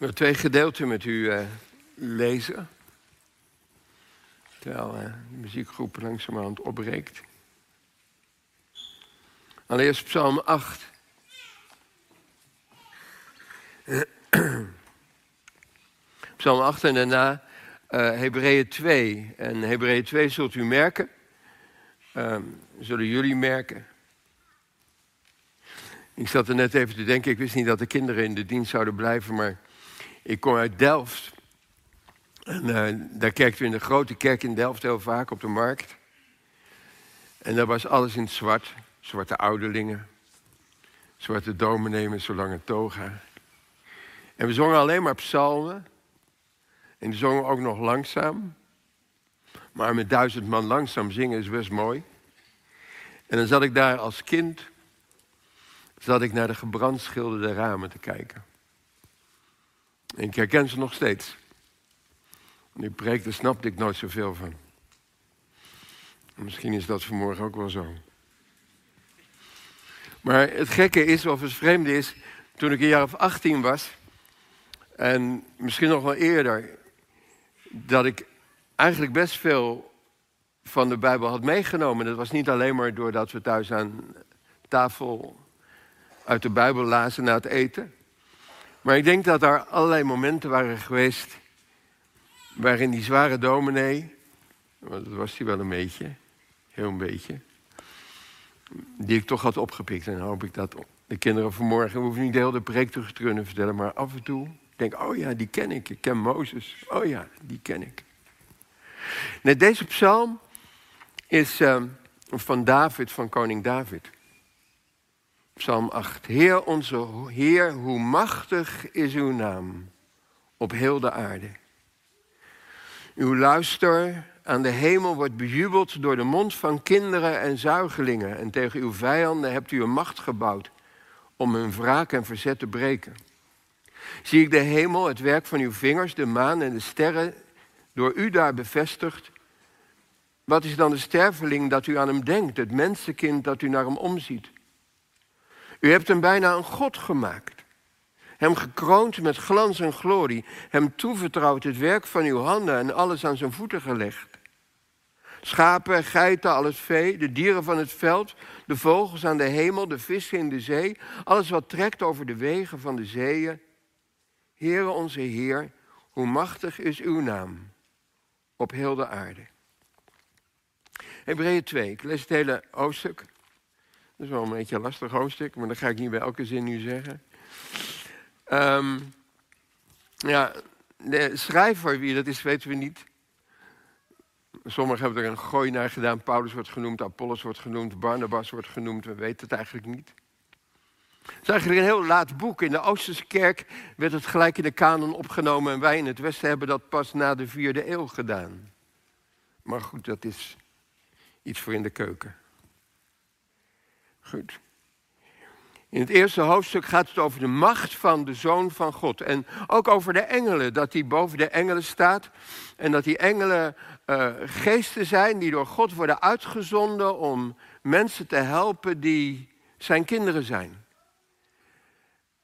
wil twee gedeelten met u uh, lezen. Terwijl uh, de muziekgroep langzamerhand opbreekt. Allereerst Psalm 8. Psalm 8 en daarna uh, Hebreeën 2. En Hebreeën 2 zult u merken, uh, zullen jullie merken. Ik zat er net even te denken, ik wist niet dat de kinderen in de dienst zouden blijven, maar ik kom uit Delft. En uh, daar kerkten we in de grote kerk in Delft heel vaak op de markt. En daar was alles in het zwart. Zwarte ouderlingen, zwarte dominee met zo'n lange toga. En we zongen alleen maar psalmen. En die zongen ook nog langzaam. Maar met duizend man langzaam zingen is best mooi. En dan zat ik daar als kind, zat ik naar de gebrandschilderde ramen te kijken. Ik herken ze nog steeds. Nu preek, daar snapte ik nooit zoveel van. Misschien is dat vanmorgen ook wel zo. Maar het gekke is, of het vreemde is, toen ik een jaar of 18 was, en misschien nog wel eerder, dat ik eigenlijk best veel van de Bijbel had meegenomen. Dat was niet alleen maar doordat we thuis aan tafel uit de Bijbel lazen na het eten. Maar ik denk dat er allerlei momenten waren geweest waarin die zware dominee, want dat was hij wel een beetje, heel een beetje, die ik toch had opgepikt. En dan hoop ik dat de kinderen vanmorgen, we hoeven niet de hele preek te kunnen vertellen, maar af en toe denk oh ja, die ken ik. Ik ken Mozes. Oh ja, die ken ik. Net deze psalm is uh, van David, van koning David. Psalm 8. Heer onze Heer, hoe machtig is uw naam op heel de aarde. Uw luister aan de hemel wordt bejubeld door de mond van kinderen en zuigelingen. En tegen uw vijanden hebt u een macht gebouwd om hun wraak en verzet te breken. Zie ik de hemel, het werk van uw vingers, de maan en de sterren, door u daar bevestigd. Wat is dan de sterveling dat u aan hem denkt, het mensenkind dat u naar hem omziet? U hebt hem bijna een God gemaakt. Hem gekroond met glans en glorie. Hem toevertrouwd het werk van uw handen en alles aan zijn voeten gelegd. Schapen, geiten, al het vee, de dieren van het veld, de vogels aan de hemel, de vissen in de zee, alles wat trekt over de wegen van de zeeën. Heere onze Heer, hoe machtig is uw naam op heel de aarde. Hebreeën 2, ik lees het hele hoofdstuk. Dat is wel een beetje een lastig hoofdstuk, maar dat ga ik niet bij elke zin nu zeggen. Um, ja, de schrijver, wie dat is, weten we niet. Sommigen hebben er een gooi naar gedaan. Paulus wordt genoemd, Apollos wordt genoemd, Barnabas wordt genoemd. We weten het eigenlijk niet. Het is eigenlijk een heel laat boek. In de Oosterse kerk werd het gelijk in de kanon opgenomen. En wij in het Westen hebben dat pas na de vierde eeuw gedaan. Maar goed, dat is iets voor in de keuken. In het eerste hoofdstuk gaat het over de macht van de Zoon van God. En ook over de engelen, dat hij boven de engelen staat. En dat die engelen uh, geesten zijn die door God worden uitgezonden om mensen te helpen die zijn kinderen zijn.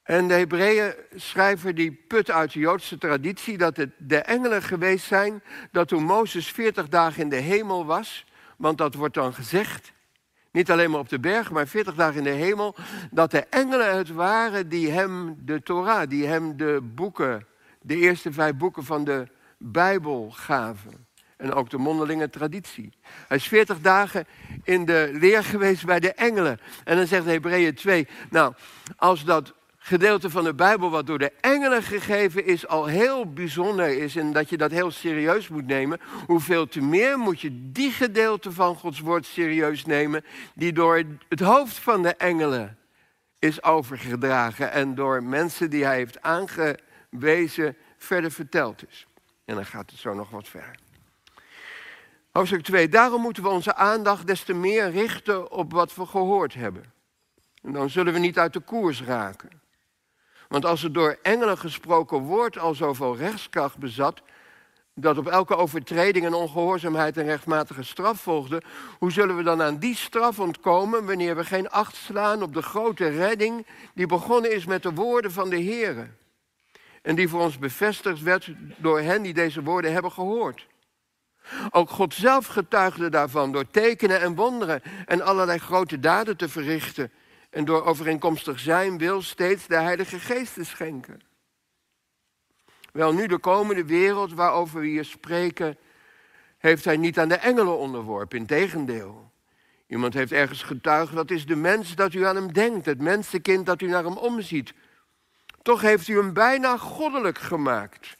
En de Hebreeën schrijver die put uit de Joodse traditie dat het de engelen geweest zijn dat toen Mozes 40 dagen in de hemel was, want dat wordt dan gezegd, niet alleen maar op de berg, maar 40 dagen in de hemel, dat de engelen het waren die hem de Torah, die hem de boeken, de eerste vijf boeken van de Bijbel gaven. En ook de mondelinge traditie. Hij is 40 dagen in de leer geweest bij de engelen. En dan zegt Hebreeën 2, nou, als dat gedeelte van de Bijbel wat door de engelen gegeven is, al heel bijzonder is en dat je dat heel serieus moet nemen, hoeveel te meer moet je die gedeelte van Gods woord serieus nemen, die door het hoofd van de engelen is overgedragen en door mensen die hij heeft aangewezen verder verteld is. En dan gaat het zo nog wat verder. Hoofdstuk 2. Daarom moeten we onze aandacht des te meer richten op wat we gehoord hebben. En dan zullen we niet uit de koers raken. Want als het door engelen gesproken woord al zoveel rechtskracht bezat, dat op elke overtreding en ongehoorzaamheid een rechtmatige straf volgde, hoe zullen we dan aan die straf ontkomen wanneer we geen acht slaan op de grote redding die begonnen is met de woorden van de Heer? En die voor ons bevestigd werd door hen die deze woorden hebben gehoord. Ook God zelf getuigde daarvan door tekenen en wonderen en allerlei grote daden te verrichten. En door overeenkomstig zijn wil steeds de Heilige Geest te schenken. Wel nu de komende wereld waarover we hier spreken, heeft hij niet aan de engelen onderworpen. Integendeel. Iemand heeft ergens getuigd, dat is de mens dat u aan hem denkt, het mensenkind dat u naar hem omziet. Toch heeft u hem bijna goddelijk gemaakt.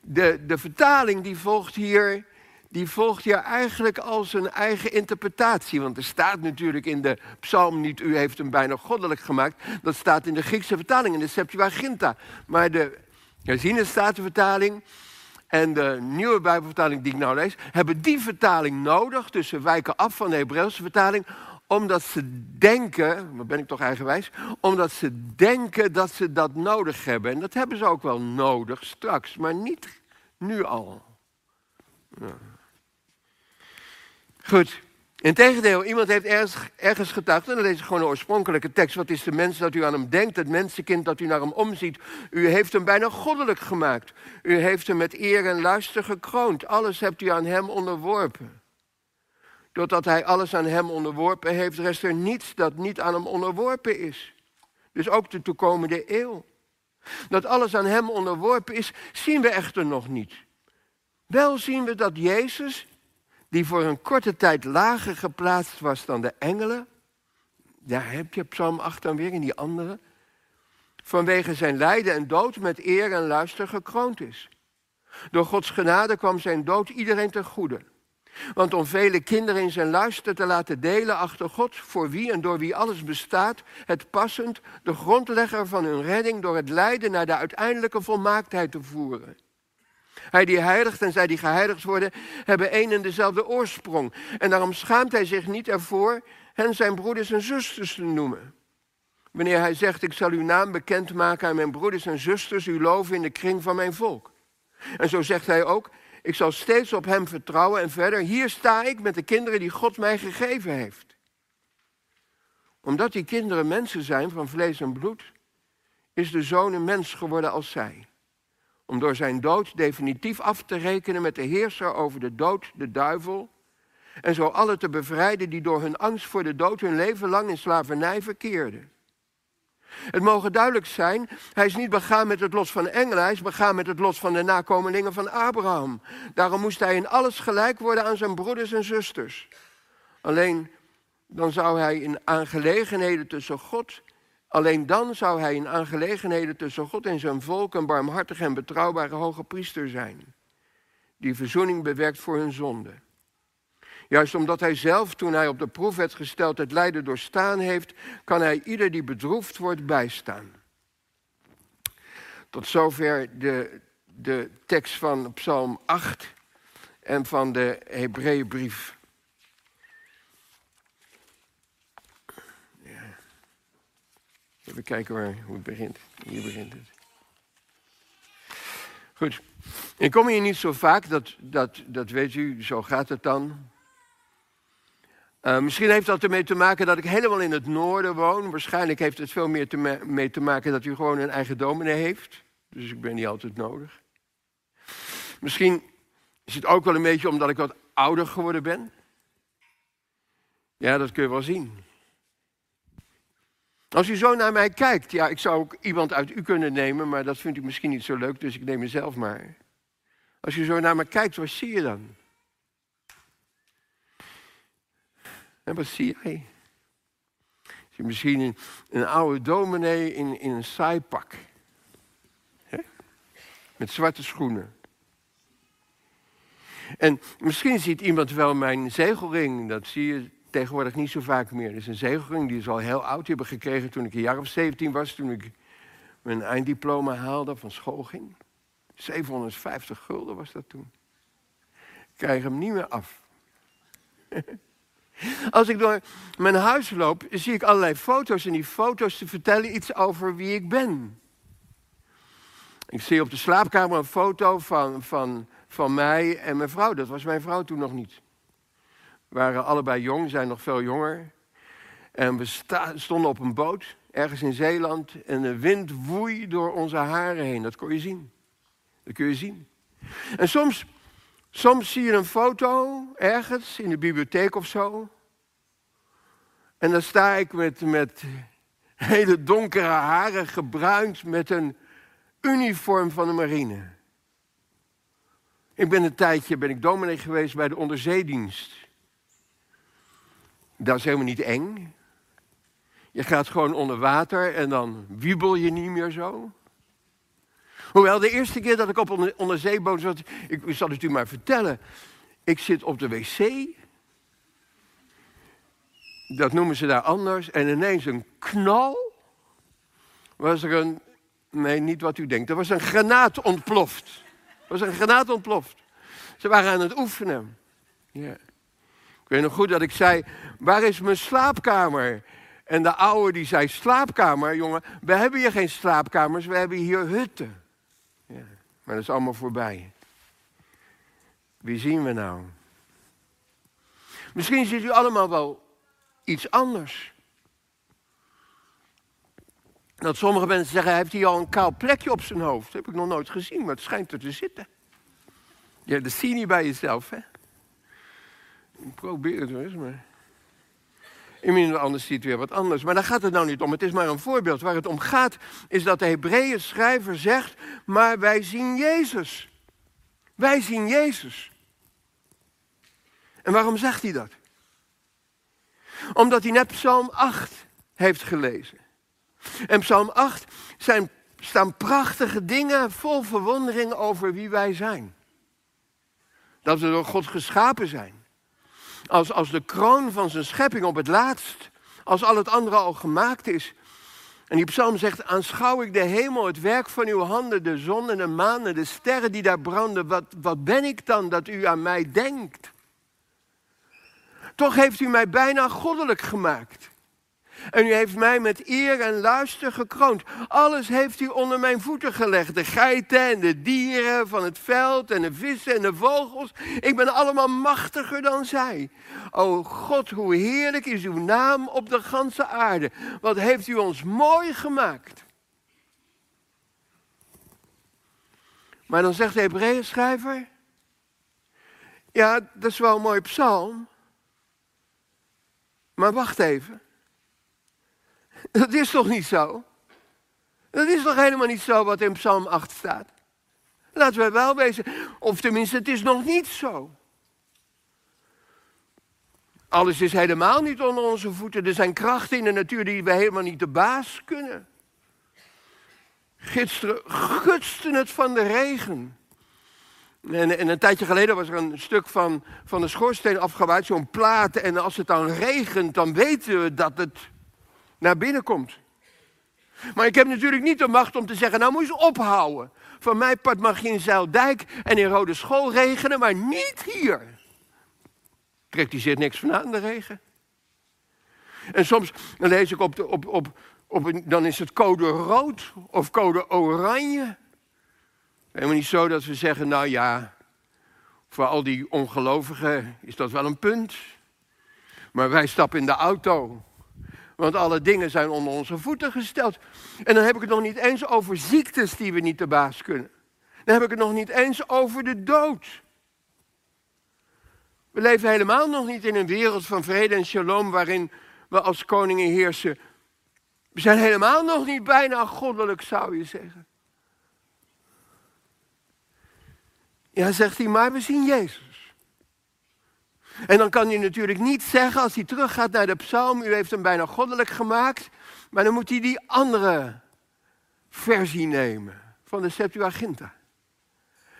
De, de vertaling die volgt hier, die volgt hier eigenlijk als een eigen interpretatie. Want er staat natuurlijk in de psalm niet, u heeft hem bijna goddelijk gemaakt. Dat staat in de Griekse vertaling, in de Septuaginta. Maar de herziene statenvertaling en de nieuwe Bijbelvertaling die ik nou lees, hebben die vertaling nodig, dus ze wijken af van de Hebreeuwse vertaling, omdat ze denken, wat ben ik toch eigenwijs, omdat ze denken dat ze dat nodig hebben. En dat hebben ze ook wel nodig straks, maar niet nu al. Ja. Goed. Integendeel, iemand heeft ergens, ergens getuigd, en dan lees ik gewoon de oorspronkelijke tekst. Wat is de mens dat u aan hem denkt, het mensenkind dat u naar hem omziet? U heeft hem bijna goddelijk gemaakt. U heeft hem met eer en luister gekroond. Alles hebt u aan hem onderworpen. Doordat hij alles aan hem onderworpen heeft, rest er niets dat niet aan hem onderworpen is. Dus ook de toekomende eeuw. Dat alles aan hem onderworpen is, zien we echter nog niet. Wel zien we dat Jezus die voor een korte tijd lager geplaatst was dan de engelen. Daar heb je Psalm 8 dan weer in die andere. Vanwege zijn lijden en dood met eer en luister gekroond is. Door Gods genade kwam zijn dood iedereen ten goede. Want om vele kinderen in zijn luister te laten delen achter God, voor wie en door wie alles bestaat, het passend, de grondlegger van hun redding door het lijden naar de uiteindelijke volmaaktheid te voeren. Hij die heiligt en zij die geheiligd worden, hebben één en dezelfde oorsprong. En daarom schaamt hij zich niet ervoor hen zijn broeders en zusters te noemen. Wanneer hij zegt, ik zal uw naam bekendmaken aan mijn broeders en zusters, u loven in de kring van mijn volk. En zo zegt hij ook, ik zal steeds op hem vertrouwen en verder, hier sta ik met de kinderen die God mij gegeven heeft. Omdat die kinderen mensen zijn van vlees en bloed, is de zoon een mens geworden als zij om door zijn dood definitief af te rekenen met de heerser over de dood, de duivel, en zo alle te bevrijden die door hun angst voor de dood hun leven lang in slavernij verkeerden. Het mogen duidelijk zijn, hij is niet begaan met het los van engelen, hij is begaan met het los van de nakomelingen van Abraham. Daarom moest hij in alles gelijk worden aan zijn broeders en zusters. Alleen dan zou hij in aangelegenheden tussen God Alleen dan zou hij in aangelegenheden tussen God en zijn volk een barmhartig en betrouwbare hoge priester zijn, die verzoening bewerkt voor hun zonde. Juist omdat hij zelf, toen hij op de proef werd gesteld, het lijden doorstaan heeft, kan hij ieder die bedroefd wordt bijstaan. Tot zover de, de tekst van Psalm 8 en van de Hebreeënbrief. Even kijken waar, hoe het begint. Hier begint het. Goed. Ik kom hier niet zo vaak, dat, dat, dat weet u, zo gaat het dan. Uh, misschien heeft dat ermee te maken dat ik helemaal in het noorden woon. Waarschijnlijk heeft het veel meer te mee te maken dat u gewoon een eigen dominee heeft. Dus ik ben niet altijd nodig. Misschien is het ook wel een beetje omdat ik wat ouder geworden ben. Ja, dat kun je wel zien. Als u zo naar mij kijkt, ja, ik zou ook iemand uit u kunnen nemen, maar dat vindt u misschien niet zo leuk, dus ik neem mezelf maar. Als u zo naar me kijkt, wat zie je dan? En wat zie jij? Zie je misschien een, oude dominee in, in een saai pak. Met zwarte schoenen. En misschien ziet iemand wel mijn zegelring, dat zie je tegenwoordig niet zo vaak meer. Er is een zegelring, die is al heel oud. Die heb ik gekregen toen ik een jaar of 17 was. Toen ik mijn einddiploma haalde van school ging. 750 gulden was dat toen. Ik krijg hem niet meer af. Als ik door mijn huis loop, zie ik allerlei foto's. En die foto's vertellen iets over wie ik ben. Ik zie op de slaapkamer een foto van, van, van mij en mijn vrouw. Dat was mijn vrouw toen nog niet waren allebei jong, zijn nog veel jonger. En we stonden op een boot ergens in Zeeland en de wind woei door onze haren heen. Dat kon je zien. Dat kun je zien. En soms, soms zie je een foto ergens in de bibliotheek of zo. En dan sta ik met, met hele donkere haren, gebruind met een uniform van de marine. Ik ben een tijdje ben ik dominee geweest bij de onderzeedienst. Dat is helemaal niet eng. Je gaat gewoon onder water en dan wiebel je niet meer zo. Hoewel, de eerste keer dat ik op een onderzeeboot zat, ik zal het u maar vertellen. Ik zit op de wc. Dat noemen ze daar anders. En ineens een knal. Was er een, nee, niet wat u denkt. Er was een granaat ontploft. Er was een granaat ontploft. Ze waren aan het oefenen. Ja. Ik weet nog goed dat ik zei, waar is mijn slaapkamer? En de oude die zei, slaapkamer, jongen, we hebben hier geen slaapkamers, we hebben hier hutten. Ja, maar dat is allemaal voorbij. Wie zien we nou? Misschien ziet u allemaal wel iets anders. Dat sommige mensen zeggen, hij heeft hier al een kaal plekje op zijn hoofd. Dat heb ik nog nooit gezien, maar het schijnt er te zitten. Ja, dat zie je niet bij jezelf, hè? Probeer het eens, maar... Inmiddels anders ziet weer wat anders. Maar daar gaat het nou niet om. Het is maar een voorbeeld. Waar het om gaat is dat de Hebreeën schrijver zegt, maar wij zien Jezus. Wij zien Jezus. En waarom zegt hij dat? Omdat hij net Psalm 8 heeft gelezen. En Psalm 8 zijn, staan prachtige dingen vol verwondering over wie wij zijn. Dat we door God geschapen zijn als, als de kroon van zijn schepping op het laatst, als al het andere al gemaakt is. En die psalm zegt, aanschouw ik de hemel, het werk van uw handen, de zon en de maan en de sterren die daar branden. Wat, wat ben ik dan dat u aan mij denkt? Toch heeft u mij bijna goddelijk gemaakt. En u heeft mij met eer en luister gekroond. Alles heeft u onder mijn voeten gelegd. De geiten en de dieren van het veld en de vissen en de vogels. Ik ben allemaal machtiger dan zij. O God, hoe heerlijk is uw naam op de ganse aarde. Wat heeft u ons mooi gemaakt. Maar dan zegt de Hebreeën schrijver. Ja, dat is wel een mooi psalm. Maar wacht even. Dat is toch niet zo? Dat is toch helemaal niet zo wat in Psalm 8 staat? Laten we wel wezen. Of tenminste, het is nog niet zo. Alles is helemaal niet onder onze voeten. Er zijn krachten in de natuur die we helemaal niet de baas kunnen. Gisteren gutste het van de regen. En, en, een tijdje geleden was er een stuk van, van de schoorsteen afgewaaid, zo'n plaat. En als het dan regent, dan weten we dat het naar binnen komt. Maar ik heb natuurlijk niet de macht om te zeggen, nou moet je ophouden. Van mijn part mag je in Zeildijk en in Rode School regenen, maar niet hier. Praktiseert niks van aan de regen. En soms lees ik op, de, op, op, op dan is het code rood of code oranje. Helemaal niet zo dat we zeggen, nou ja, voor al die ongelovigen is dat wel een punt. Maar wij stappen in de auto want alle dingen zijn onder onze voeten gesteld. En dan heb ik het nog niet eens over ziektes die we niet te baas kunnen. Dan heb ik het nog niet eens over de dood. We leven helemaal nog niet in een wereld van vrede en shalom waarin we als koningen heersen. We zijn helemaal nog niet bijna goddelijk, zou je zeggen. Ja, zegt hij, maar we zien Jezus. En dan kan hij natuurlijk niet zeggen, als hij teruggaat naar de psalm, u heeft hem bijna goddelijk gemaakt, maar dan moet hij die andere versie nemen van de Septuaginta.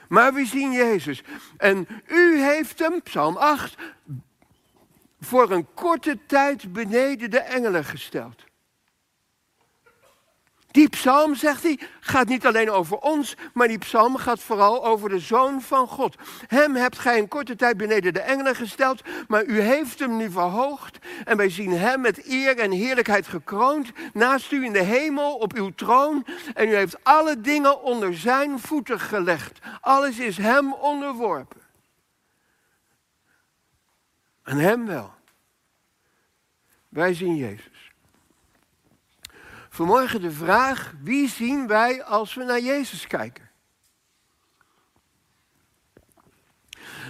Maar we zien Jezus. En u heeft hem, psalm 8, voor een korte tijd beneden de engelen gesteld. Die psalm, zegt hij, gaat niet alleen over ons, maar die psalm gaat vooral over de Zoon van God. Hem hebt gij een korte tijd beneden de engelen gesteld, maar u heeft hem nu verhoogd en wij zien hem met eer en heerlijkheid gekroond, naast u in de hemel op uw troon en u heeft alle dingen onder zijn voeten gelegd. Alles is hem onderworpen. En hem wel. Wij zien Jezus. Vanmorgen de vraag, wie zien wij als we naar Jezus kijken?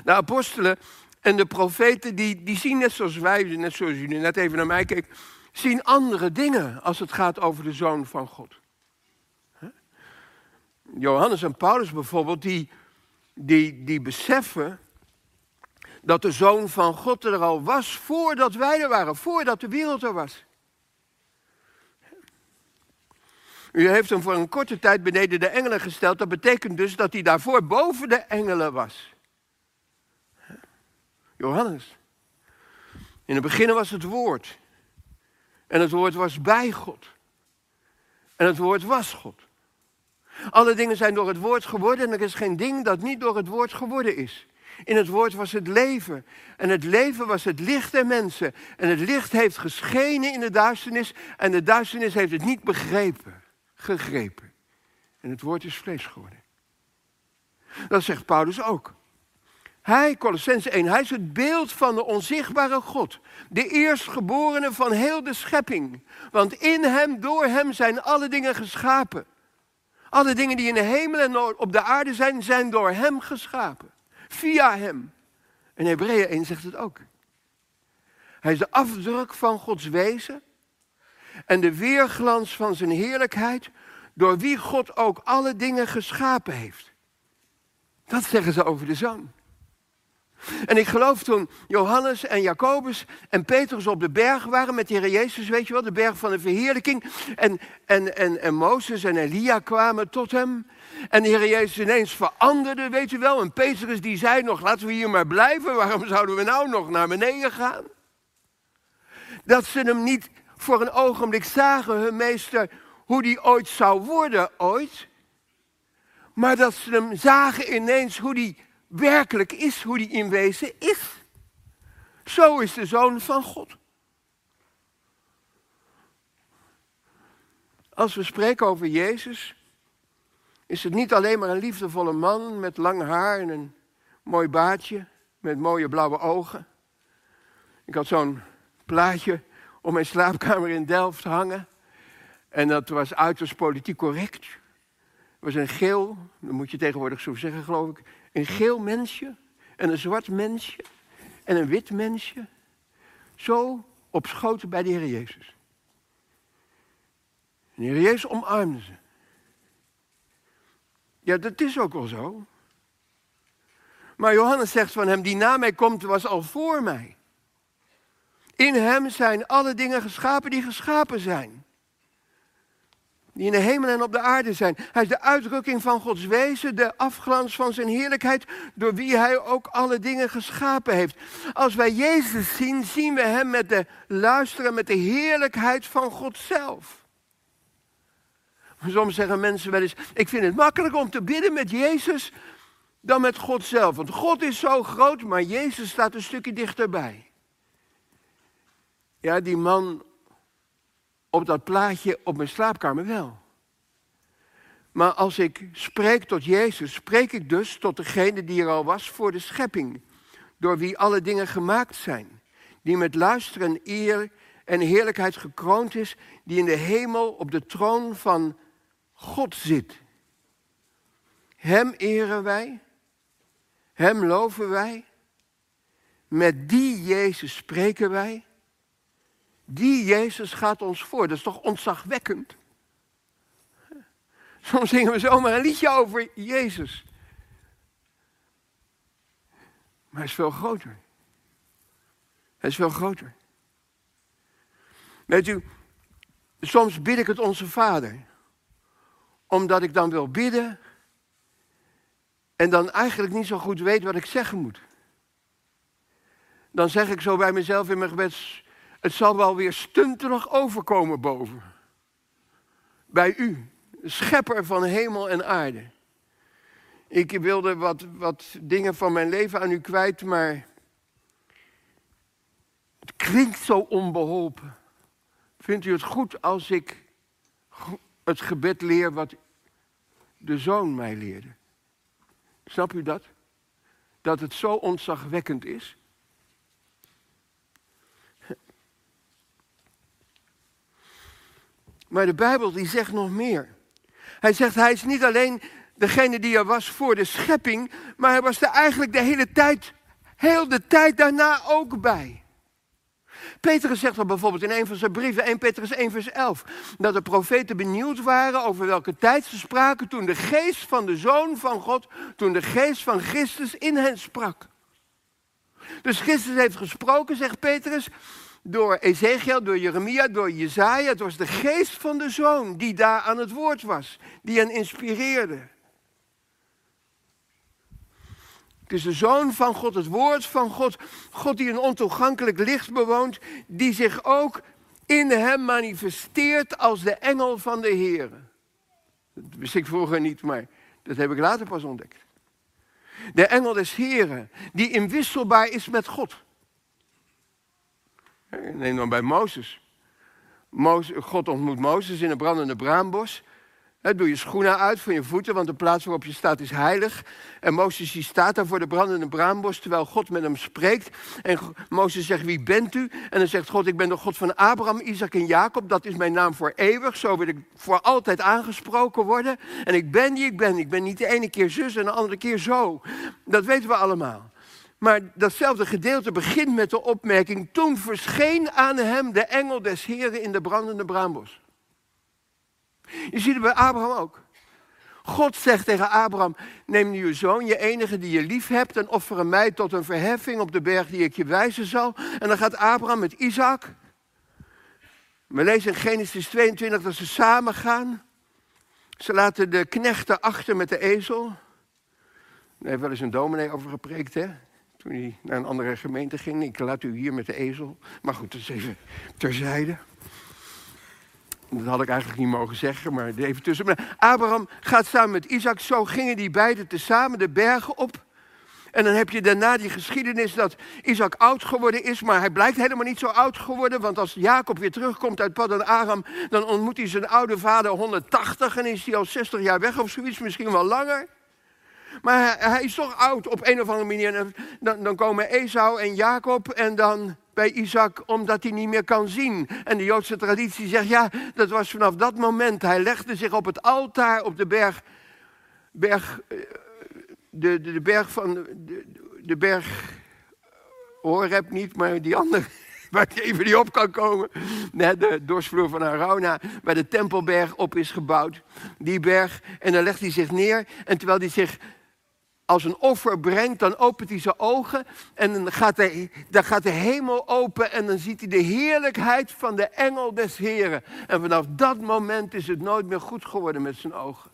De apostelen en de profeten, die, die zien net zoals wij, net zoals jullie net even naar mij keek, zien andere dingen als het gaat over de Zoon van God. Johannes en Paulus bijvoorbeeld, die, die, die beseffen dat de Zoon van God er al was voordat wij er waren, voordat de wereld er was. U heeft hem voor een korte tijd beneden de engelen gesteld. Dat betekent dus dat hij daarvoor boven de engelen was. Johannes. In het begin was het woord. En het woord was bij God. En het woord was God. Alle dingen zijn door het woord geworden en er is geen ding dat niet door het woord geworden is. In het woord was het leven. En het leven was het licht der mensen. En het licht heeft geschenen in de duisternis. En de duisternis heeft het niet begrepen, gegrepen. En het woord is vlees geworden. Dat zegt Paulus ook. Hij, Colossense 1, hij is het beeld van de onzichtbare God. De eerstgeborene van heel de schepping. Want in hem, door hem zijn alle dingen geschapen. Alle dingen die in de hemel en op de aarde zijn, zijn door hem geschapen. Via hem. En Hebreeën 1 zegt het ook. Hij is de afdruk van Gods wezen en de weerglans van zijn heerlijkheid, door wie God ook alle dingen geschapen heeft. Dat zeggen ze over de zoon. En ik geloof toen Johannes en Jacobus en Petrus op de berg waren met de Heer Jezus, weet je wel, de berg van de verheerlijking. En, en, en, en Mozes en Elia kwamen tot hem. En de Heer Jezus ineens veranderde, weet je wel. En Petrus die zei nog, laten we hier maar blijven. Waarom zouden we nou nog naar beneden gaan? Dat ze hem niet voor een ogenblik zagen, hun meester, hoe die ooit zou worden, ooit. Maar dat ze hem zagen ineens hoe die werkelijk is, hoe die in wezen is. Zo is de zoon van God. Als we spreken over Jezus, is het niet alleen maar een liefdevolle man met lang haar en een mooi baardje, met mooie blauwe ogen. Ik had zo'n plaatje om mijn slaapkamer in Delft hangen. En dat was uiterst politiek correct. Het was een geel, dat moet je tegenwoordig zo zeggen geloof ik, een geel mensje en een zwart mensje en een wit mensje. Zo op schoten bij de Heer Jezus. En de Heer Jezus omarmde ze. Ja, dat is ook wel zo. Maar Johannes zegt van hem, die na mij komt, was al voor mij. In hem zijn alle dingen geschapen die geschapen zijn die in de hemel en op de aarde zijn. Hij is de uitdrukking van Gods wezen, de afglans van zijn heerlijkheid, door wie hij ook alle dingen geschapen heeft. Als wij Jezus zien, zien we hem met de luisteren, met de heerlijkheid van God zelf. Soms zeggen mensen wel eens, ik vind het makkelijker om te bidden met Jezus dan met God zelf. Want God is zo groot, maar Jezus staat een stukje dichterbij. Ja, die man op dat plaatje op mijn slaapkamer wel. Maar als ik spreek tot Jezus, spreek ik dus tot degene die er al was voor de schepping, door wie alle dingen gemaakt zijn, die met luisteren, eer en heerlijkheid gekroond is, die in de hemel op de troon van God zit. Hem eren wij, Hem loven wij, met die Jezus spreken wij die Jezus gaat ons voor. Dat is toch ontzagwekkend? Soms zingen we zomaar een liedje over Jezus. Maar hij is veel groter. Hij is veel groter. Weet u, soms bid ik het onze Vader. Omdat ik dan wil bidden. En dan eigenlijk niet zo goed weet wat ik zeggen moet. Dan zeg ik zo bij mezelf in mijn gebeds het zal wel weer stunterig overkomen boven. Bij u, schepper van hemel en aarde. Ik wilde wat, wat dingen van mijn leven aan u kwijt, maar het klinkt zo onbeholpen. Vindt u het goed als ik het gebed leer wat de zoon mij leerde? Snap u dat? Dat het zo ontzagwekkend is? Maar de Bijbel die zegt nog meer. Hij zegt, hij is niet alleen degene die er was voor de schepping, maar hij was er eigenlijk de hele tijd, heel de tijd daarna ook bij. Petrus zegt al bijvoorbeeld in een van zijn brieven, 1 Petrus 1 vers 11, dat de profeten benieuwd waren over welke tijd ze spraken toen de geest van de Zoon van God, toen de geest van Christus in hen sprak. Dus Christus heeft gesproken, zegt Petrus, door Ezekiel, door Jeremia, door Jezaja. Het was de geest van de Zoon die daar aan het woord was, die hen inspireerde. Het is de Zoon van God, het Woord van God. God die een ontoegankelijk licht bewoont, die zich ook in hem manifesteert als de engel van de Heer. Dat wist ik vroeger niet, maar dat heb ik later pas ontdekt. De engel des Heren, die inwisselbaar is met God. Neem dan bij Mozes. God ontmoet Mozes in een brandende braambos. doe je schoenen uit van je voeten, want de plaats waarop je staat is heilig. En Mozes die staat daar voor de brandende braambos, terwijl God met hem spreekt. En Mozes zegt, wie bent u? En dan zegt God, ik ben de God van Abraham, Isaac en Jacob. Dat is mijn naam voor eeuwig, zo wil ik voor altijd aangesproken worden. En ik ben die ik ben. Ik ben niet de ene keer zus en de andere keer zo. Dat weten we allemaal. Maar datzelfde gedeelte begint met de opmerking: Toen verscheen aan hem de engel des Heren in de brandende braambos. Je ziet het bij Abraham ook. God zegt tegen Abraham: Neem nu je zoon, je enige die je lief hebt, en offer hem mij tot een verheffing op de berg die ik je wijzen zal. En dan gaat Abraham met Isaac. We lezen in Genesis 22 dat ze samen gaan. Ze laten de knechten achter met de ezel. Daar heeft wel eens een dominee over gepreekt, hè? Toen hij naar een andere gemeente ging. Ik laat u hier met de ezel. Maar goed, dat is even terzijde. Dat had ik eigenlijk niet mogen zeggen, maar even tussen. Abraham gaat samen met Isaac. Zo gingen die beiden tezamen de bergen op. En dan heb je daarna die geschiedenis dat Isaac oud geworden is, maar hij blijkt helemaal niet zo oud geworden. Want als Jacob weer terugkomt uit Paddan Aram, dan ontmoet hij zijn oude vader 180 en is hij al 60 jaar weg of zoiets, misschien wel langer. Maar hij, is toch oud op een of andere manier. Dan, dan komen Esau en Jacob en dan bij Isaac omdat hij niet meer kan zien. En de Joodse traditie zegt, ja, dat was vanaf dat moment. Hij legde zich op het altaar op de berg, berg eh, de, de, de berg van, de, de berg, Horeb niet, maar die andere, waar hij even niet op kan komen. de dorsvloer van Arauna, waar de tempelberg op is gebouwd. Die berg, en dan legt hij zich neer. En terwijl hij zich als een offer brengt, dan opent hij zijn ogen en dan gaat, de, dan gaat de hemel open en dan ziet hij de heerlijkheid van de engel des Heren. En vanaf dat moment is het nooit meer goed geworden met zijn ogen.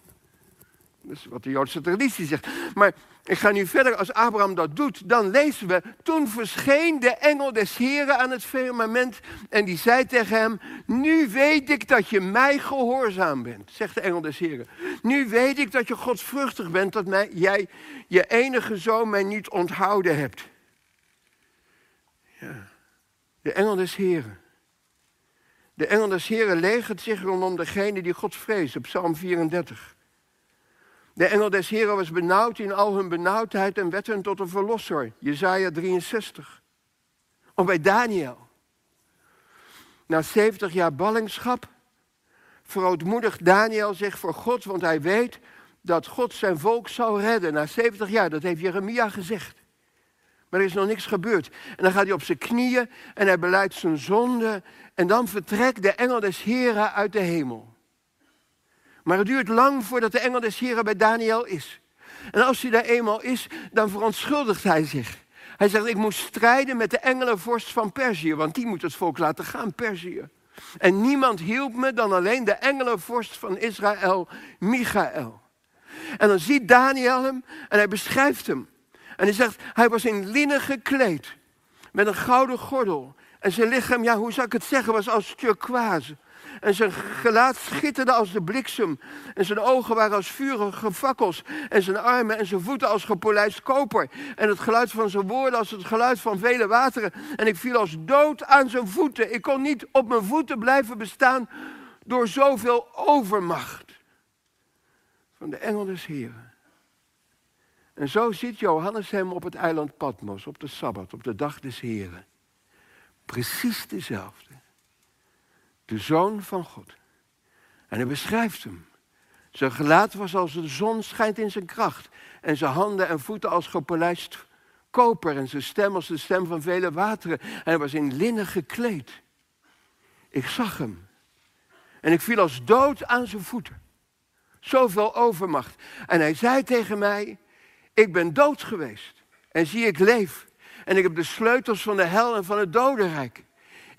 Dat is wat de Joodse traditie zegt. Maar ik ga nu verder. Als Abraham dat doet, dan lezen we. Toen verscheen de engel des Heren aan het firmament. En die zei tegen hem: Nu weet ik dat je mij gehoorzaam bent. Zegt de engel des Heren. Nu weet ik dat je godsvruchtig bent. Dat mij, jij je enige zoon mij niet onthouden hebt. Ja. De engel des Heren. De engel des Heren legert zich rondom degene die God vreest. Op Psalm 34. De engel des Heren was benauwd in al hun benauwdheid en werd hen tot een verlosser. Jezaja 63. Of bij Daniel. Na 70 jaar ballingschap verootmoedigt Daniel zich voor God, want hij weet dat God zijn volk zal redden. Na 70 jaar, dat heeft Jeremia gezegd. Maar er is nog niks gebeurd. En dan gaat hij op zijn knieën en hij beleidt zijn zonde. En dan vertrekt de engel des Heren uit de hemel. Maar het duurt lang voordat de engel des Heren bij Daniel is. En als hij daar eenmaal is, dan verontschuldigt hij zich. Hij zegt, ik moest strijden met de engelenvorst van Perzië, want die moet het volk laten gaan, Perzië. En niemand hielp me dan alleen de engelenvorst van Israël, Michael. En dan ziet Daniel hem en hij beschrijft hem. En hij zegt, hij was in linnen gekleed, met een gouden gordel. En zijn lichaam, ja, hoe zou ik het zeggen, was als turquoise. En zijn gelaat schitterde als de bliksem. En zijn ogen waren als vurige fakkels. En zijn armen en zijn voeten als gepolijst koper. En het geluid van zijn woorden als het geluid van vele wateren. En ik viel als dood aan zijn voeten. Ik kon niet op mijn voeten blijven bestaan door zoveel overmacht. Van de engel des Heren. En zo ziet Johannes hem op het eiland Patmos, op de Sabbat, op de dag des Heren. Precies dezelfde de Zoon van God, En hij beschrijft hem. Zijn gelaat was als de zon schijnt in zijn kracht. En zijn handen en voeten als gepolijst koper. En zijn stem als de stem van vele wateren. En hij was in linnen gekleed. Ik zag hem. En ik viel als dood aan zijn voeten. Zoveel overmacht. En hij zei tegen mij: Ik ben dood geweest. En zie, ik leef. En ik heb de sleutels van de hel en van het dodenrijk.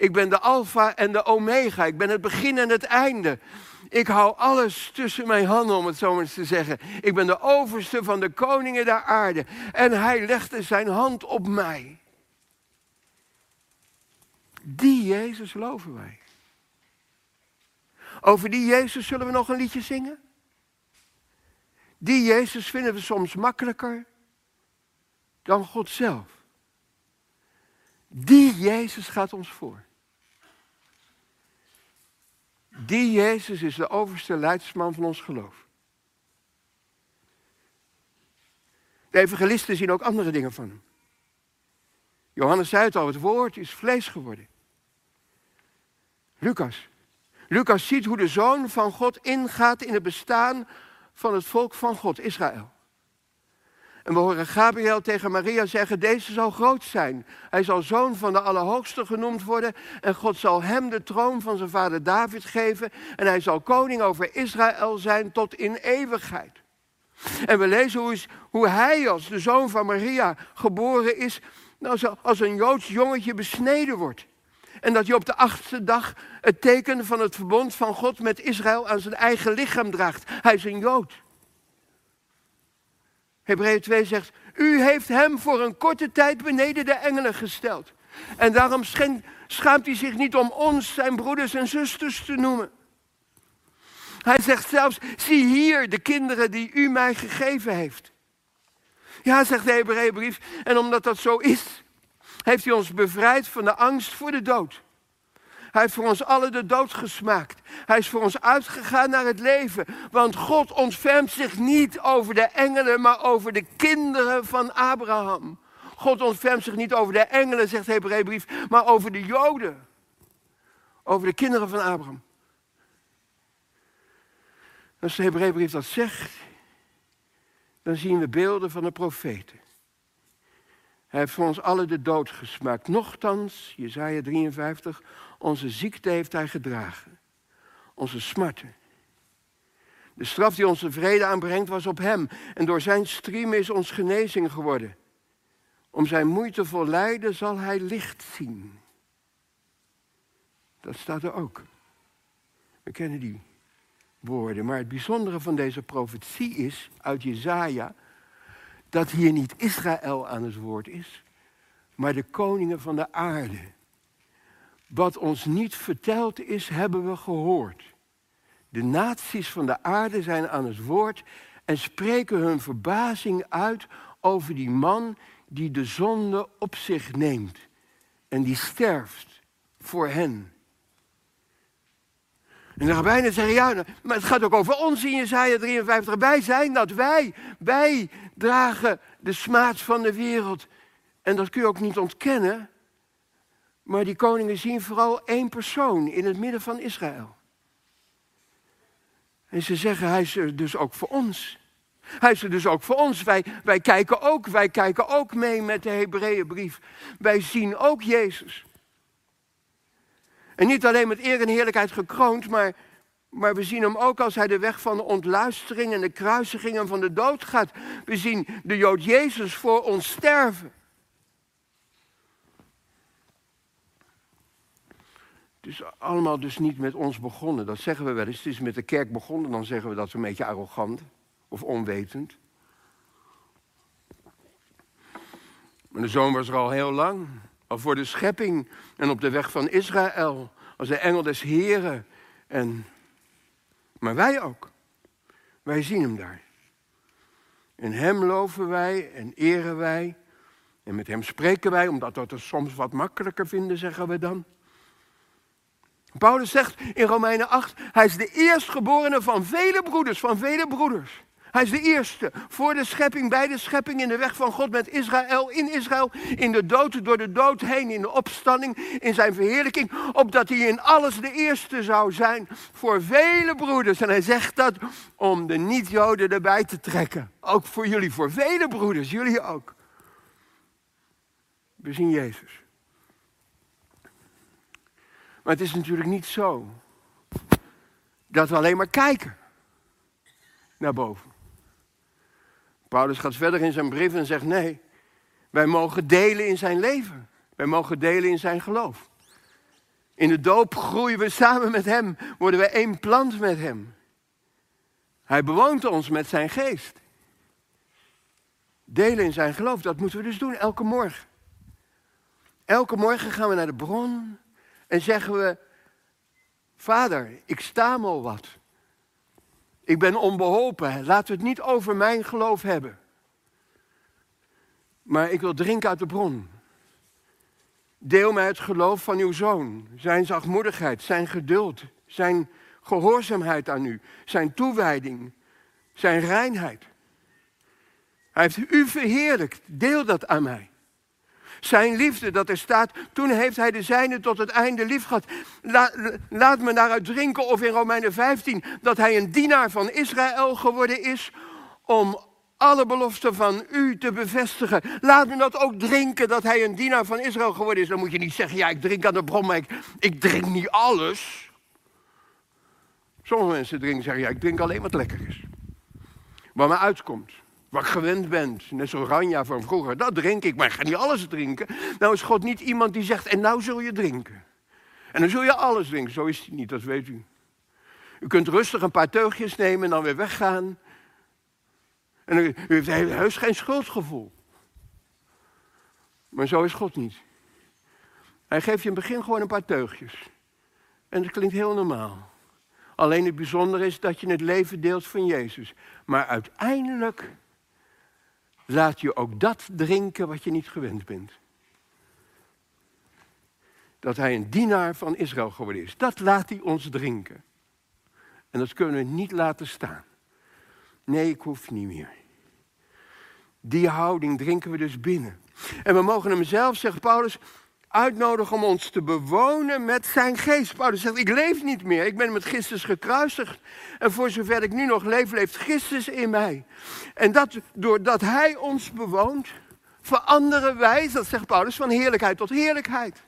Ik ben de Alpha en de Omega. Ik ben het begin en het einde. Ik hou alles tussen mijn handen, om het zo eens te zeggen. Ik ben de overste van de koningen der aarde. En hij legde zijn hand op mij. Die Jezus loven wij. Over die Jezus zullen we nog een liedje zingen? Die Jezus vinden we soms makkelijker dan God zelf. Die Jezus gaat ons voor. Die Jezus is de overste leidsman van ons geloof. De evangelisten zien ook andere dingen van hem. Johannes zei het al, het woord is vlees geworden. Lucas. Lucas ziet hoe de zoon van God ingaat in het bestaan van het volk van God, Israël. En we horen Gabriel tegen Maria zeggen, deze zal groot zijn. Hij zal zoon van de Allerhoogste genoemd worden en God zal hem de troon van zijn vader David geven en hij zal koning over Israël zijn tot in eeuwigheid. En we lezen hoe, hij als de zoon van Maria geboren is, nou, als een Joods jongetje besneden wordt. En dat hij op de achtste dag het teken van het verbond van God met Israël aan zijn eigen lichaam draagt. Hij is een Jood. Hebreeën 2 zegt, u heeft hem voor een korte tijd beneden de engelen gesteld. En daarom schaamt hij zich niet om ons, zijn broeders en zusters, te noemen. Hij zegt zelfs, zie hier de kinderen die u mij gegeven heeft. Ja, zegt de Hebreeënbrief, en omdat dat zo is, heeft hij ons bevrijd van de angst voor de dood. Hij heeft voor ons allen de dood gesmaakt. Hij is voor ons uitgegaan naar het leven. Want God ontfermt zich niet over de engelen, maar over de kinderen van Abraham. God ontfermt zich niet over de engelen, zegt Hebreeënbrief, maar over de Joden. Over de kinderen van Abraham. Als de Hebreeënbrief dat zegt, dan zien we beelden van de profeten. Hij heeft voor ons allen de dood gesmaakt. Nochtans, Jezaja 53, onze ziekte heeft hij gedragen. Onze smarten. De straf die onze vrede aanbrengt was op hem. En door zijn striemen is ons genezing geworden. Om zijn moeitevol lijden zal hij licht zien. Dat staat er ook. We kennen die woorden. Maar het bijzondere van deze profetie is, uit Jezaja, dat hier niet Israël aan het woord is, maar de koningen van de aarde. Wat ons niet verteld is, hebben we gehoord. De naties van de aarde zijn aan het woord en spreken hun verbazing uit over die man die de zonde op zich neemt en die sterft voor hen. En de rabbijnen zeggen, ja, maar het gaat ook over ons in Jezaja 53. Wij zijn dat, wij, wij dragen de smaad van de wereld. En dat kun je ook niet ontkennen. Maar die koningen zien vooral één persoon in het midden van Israël. En ze zeggen, hij is er dus ook voor ons. Hij is er dus ook voor ons. Wij, wij, kijken, ook, wij kijken ook mee met de Hebreeënbrief. Wij zien ook Jezus. En niet alleen met eer en heerlijkheid gekroond, maar, maar we zien hem ook als hij de weg van de ontluistering en de kruisigingen van de dood gaat. We zien de Jood Jezus voor ons sterven. Het is allemaal dus niet met ons begonnen. Dat zeggen we wel eens. Het is met de kerk begonnen. Dan zeggen we dat een beetje arrogant of onwetend. Maar de zoon was er al heel lang. Al voor de schepping en op de weg van Israël. Als de engel des Heren. En, maar wij ook. Wij zien hem daar. In hem loven wij en eren wij. En met hem spreken wij, omdat we het soms wat makkelijker vinden, zeggen we dan. Paulus zegt in Romeinen 8, hij is de eerstgeborene van vele broeders, van vele broeders. Hij is de eerste voor de schepping, bij de schepping, in de weg van God met Israël, in Israël, in de dood, door de dood heen, in de opstanding, in zijn verheerlijking, opdat hij in alles de eerste zou zijn voor vele broeders. En hij zegt dat om de niet-Joden erbij te trekken. Ook voor jullie, voor vele broeders, jullie ook. We zien Jezus. Maar het is natuurlijk niet zo dat we alleen maar kijken naar boven. Paulus gaat verder in zijn brief en zegt: nee, wij mogen delen in zijn leven. Wij mogen delen in zijn geloof. In de doop groeien we samen met hem, worden we één plant met hem. Hij bewoont ons met zijn geest. Delen in zijn geloof, dat moeten we dus doen elke morgen. Elke morgen gaan we naar de bron en zeggen we: Vader, ik stamel wat. Ik ben onbeholpen. We het niet over mijn geloof hebben. Maar ik wil drinken uit de bron. Deel mij het geloof van uw zoon, zijn zachtmoedigheid, zijn geduld, zijn gehoorzaamheid aan u, zijn toewijding, zijn reinheid. Hij heeft u verheerlijkt. Deel dat aan mij. Zijn liefde, dat er staat, toen heeft hij de zijne tot het einde lief gehad. laat me daaruit drinken, of in Romeinen 15, dat hij een dienaar van Israël geworden is, om alle beloften van u te bevestigen. Laat me dat ook drinken, dat hij een dienaar van Israël geworden is. Dan moet je niet zeggen, ja, ik drink aan de bron, maar ik, drink niet alles. Sommige mensen drinken zeggen, ja, ik drink alleen wat lekker is. Wat me uitkomt. Wat gewend bent. Net zo Ranja van vroeger. Dat drink ik, maar ik ga niet alles drinken. Nou is God niet iemand die zegt, en nou zul je drinken. En dan zul je alles drinken. Zo is het niet, dat weet u. U kunt rustig een paar teugjes nemen en dan weer weggaan. En u heeft heus geen schuldgevoel. Maar zo is God niet. Hij geeft je in het begin gewoon een paar teugjes. En dat klinkt heel normaal. Alleen het bijzondere is dat je het leven deelt van Jezus. Maar uiteindelijk laat je ook dat drinken wat je niet gewend bent. Dat hij een dienaar van Israël geworden is. Dat laat hij ons drinken. En dat kunnen we niet laten staan. Nee, ik hoef niet meer. Die houding drinken we dus binnen. En we mogen hem zelf, zegt Paulus, uitnodigen om ons te bewonen met zijn geest. Paulus zegt, ik leef niet meer, ik ben met Christus gekruisigd. En voor zover ik nu nog leef, leeft Christus in mij. En dat, doordat hij ons bewoont, veranderen wij, dat zegt Paulus, van heerlijkheid tot heerlijkheid.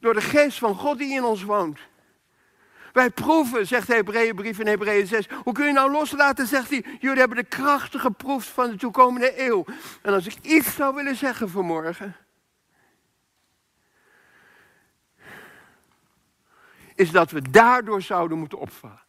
Door de geest van God die in ons woont. Wij proeven, zegt de Hebreeënbrief in Hebreeën 6. Hoe kun je nou loslaten, zegt hij. Jullie hebben de krachten geproefd van de toekomende eeuw. En als ik iets zou willen zeggen vanmorgen. Is dat we daardoor zouden moeten opvallen.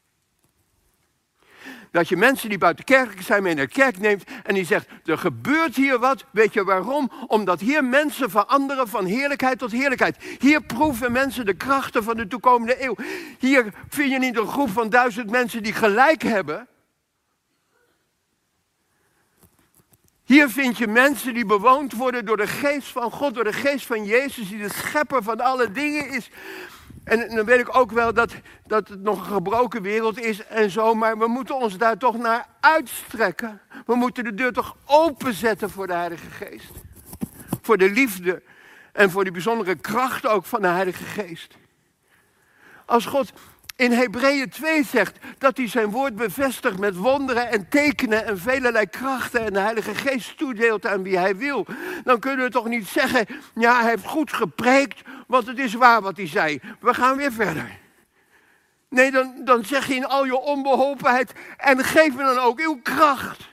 Dat je mensen die buiten kerk zijn mee naar de kerk neemt en die zegt, er gebeurt hier wat. Weet je waarom? Omdat hier mensen veranderen van heerlijkheid tot heerlijkheid. Hier proeven mensen de krachten van de toekomende eeuw. Hier vind je niet een groep van duizend mensen die gelijk hebben. Hier vind je mensen die bewoond worden door de geest van God, door de geest van Jezus, die de schepper van alle dingen is. En dan weet ik ook wel dat, dat het nog een gebroken wereld is en zo, maar we moeten ons daar toch naar uitstrekken. We moeten de deur toch openzetten voor de Heilige Geest. Voor de liefde en voor die bijzondere kracht ook van de Heilige Geest. Als God in Hebreeën 2 zegt dat hij zijn woord bevestigt met wonderen en tekenen en velelei krachten en de Heilige Geest toedeelt aan wie hij wil, dan kunnen we toch niet zeggen, ja hij heeft goed gepreekt, want het is waar wat hij zei. We gaan weer verder. Nee, dan, dan zeg je in al je onbeholpenheid en geef me dan ook uw kracht.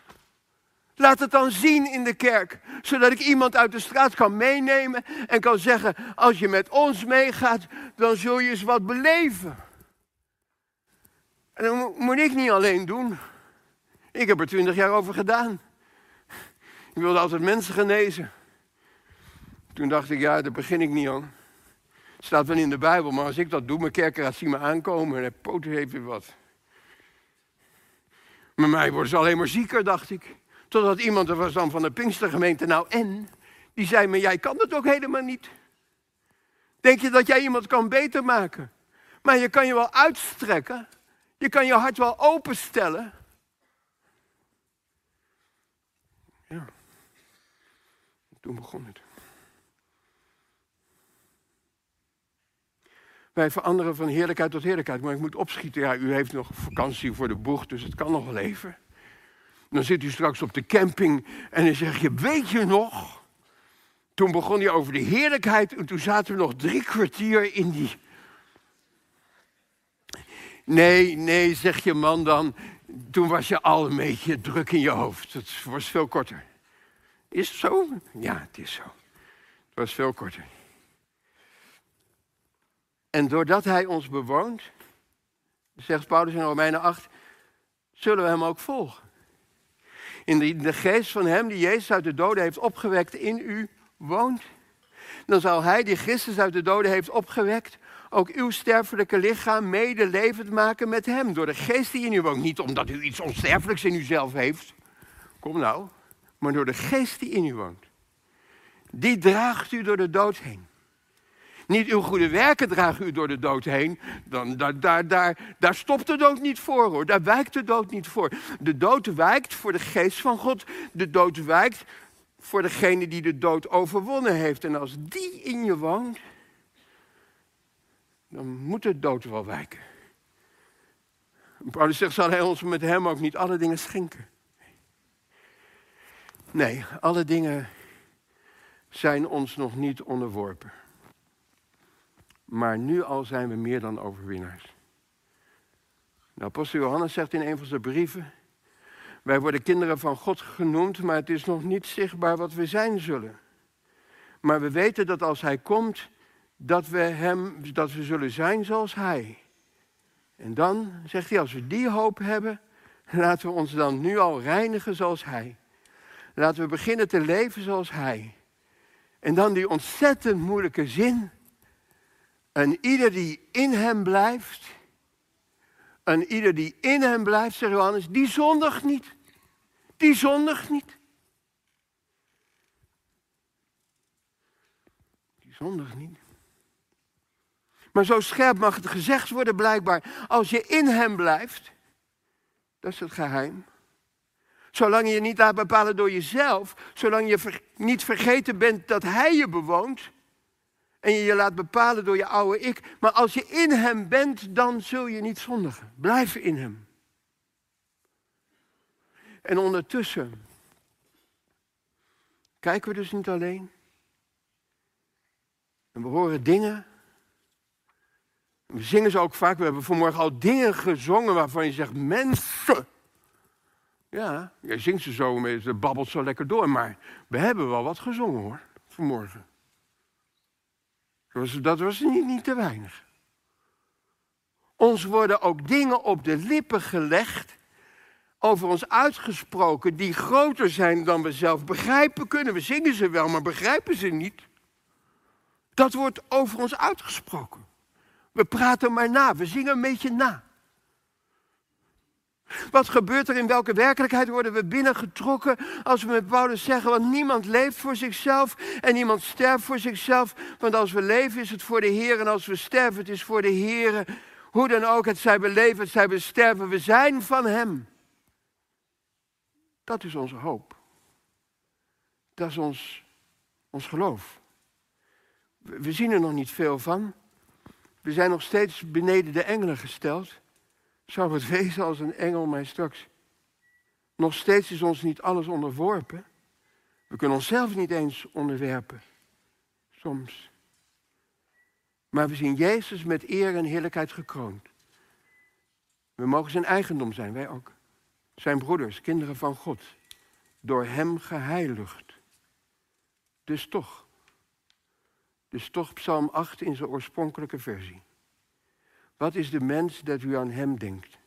Laat het dan zien in de kerk, zodat ik iemand uit de straat kan meenemen en kan zeggen, als je met ons meegaat, dan zul je eens wat beleven. En dat moet ik niet alleen doen. Ik heb er twintig jaar over gedaan. Ik wilde altijd mensen genezen. Toen dacht ik, ja, daar begin ik niet aan. Het staat wel in de Bijbel, maar als ik dat doe, mijn kerkraad zien me aankomen en hij poten heeft weer wat. Met mij worden ze alleen maar zieker, dacht ik. Totdat iemand er was dan van de Pinkstergemeente, nou en? Die zei me, jij kan dat ook helemaal niet. Denk je dat jij iemand kan beter maken? Maar je kan je wel uitstrekken. Je kan je hart wel openstellen. Ja. Toen begon het. Wij veranderen van heerlijkheid tot heerlijkheid. Maar ik moet opschieten. Ja, u heeft nog vakantie voor de boeg, dus het kan nog wel even. Dan zit u straks op de camping en dan zeg je, weet je nog? Toen begon hij over de heerlijkheid en toen zaten we nog drie kwartier in die... Nee, nee, zeg je man dan. Toen was je al een beetje druk in je hoofd. Het was veel korter. Is het zo? Ja, het is zo. Het was veel korter. En doordat hij ons bewoont, zegt Paulus in Romeinen 8, zullen we hem ook volgen. In de, de geest van hem die Jezus uit de doden heeft opgewekt in u woont. Dan zal hij die Christus uit de doden heeft opgewekt, ook uw sterfelijke lichaam mede levend maken met hem. Door de geest die in u woont. Niet omdat u iets onsterfelijks in uzelf heeft. Kom nou. Maar door de geest die in u woont. Die draagt u door de dood heen. Niet uw goede werken dragen u door de dood heen. Dan, daar, daar, daar, daar stopt de dood niet voor hoor. Daar wijkt de dood niet voor. De dood wijkt voor de geest van God. De dood wijkt voor degene die de dood overwonnen heeft. En als die in je woont, dan moet de dood wel wijken. Paulus zegt, zal hij ons met hem ook niet alle dingen schenken? Nee, alle dingen zijn ons nog niet onderworpen. Maar nu al zijn we meer dan overwinnaars. De apostel Johannes zegt in een van zijn brieven: Wij worden kinderen van God genoemd, maar het is nog niet zichtbaar wat we zijn zullen. Maar we weten dat als Hij komt, dat we, hem, dat we zullen zijn zoals Hij. En dan zegt hij, als we die hoop hebben, laten we ons dan nu al reinigen zoals Hij. Laten we beginnen te leven zoals Hij. En dan die ontzettend moeilijke zin. En ieder die in Hem blijft, en ieder die in Hem blijft, zegt Johannes, die zondigt niet. Die zondigt niet. Die zondigt niet. Maar zo scherp mag het gezegd worden blijkbaar. Als je in hem blijft, dat is het geheim. Zolang je niet laat bepalen door jezelf, zolang je niet vergeten bent dat hij je bewoont en je je laat bepalen door je oude ik. Maar als je in hem bent, dan zul je niet zondigen. Blijf in hem. En ondertussen kijken we dus niet alleen. En we horen dingen we zingen ze ook vaak. We hebben vanmorgen al dingen gezongen waarvan je zegt, mensen. Ja, je zingt ze zo, ze babbelt zo lekker door. Maar we hebben wel wat gezongen hoor, vanmorgen. Dat was, dat was niet, niet te weinig. Ons worden ook dingen op de lippen gelegd, over ons uitgesproken, die groter zijn dan we zelf begrijpen kunnen. We zingen ze wel, maar begrijpen ze niet. Dat wordt over ons uitgesproken. We praten maar na, we zingen een beetje na. Wat gebeurt er in welke werkelijkheid worden we binnengetrokken als we met Paulus zeggen, want niemand leeft voor zichzelf en niemand sterft voor zichzelf. Want als we leven is het voor de Heer en als we sterven het is voor de Heer. Hoe dan ook, het zij we leven, het zij we sterven, we zijn van Hem. Dat is onze hoop. Dat is ons, ons geloof. We zien er nog niet veel van. We zijn nog steeds beneden de engelen gesteld. Zou het wezen als een engel mij straks. Nog steeds is ons niet alles onderworpen. We kunnen onszelf niet eens onderwerpen. Soms. Maar we zien Jezus met eer en heerlijkheid gekroond. We mogen zijn eigendom zijn, wij ook. Zijn broeders, kinderen van God. Door Hem geheiligd. Dus toch. Dus toch Psalm 8 in zijn oorspronkelijke versie. Wat is de mens dat u aan hem denkt?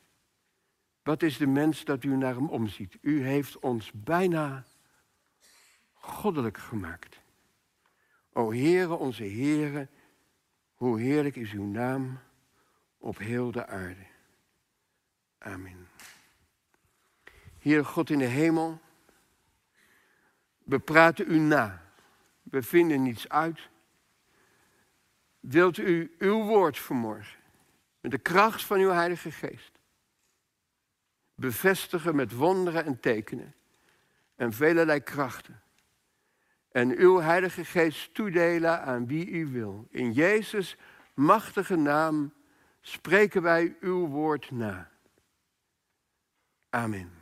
Wat is de mens dat u naar hem omziet? U heeft ons bijna goddelijk gemaakt. O Heere, onze Heere, hoe heerlijk is uw naam op heel de aarde. Amen. Heer God in de hemel, we praten u na. We vinden niets uit. Wilt u uw woord vanmorgen met de kracht van uw Heilige Geest bevestigen met wonderen en tekenen en velelei krachten. En uw Heilige Geest toedelen aan wie u wil. In Jezus' machtige naam spreken wij uw woord na. Amen.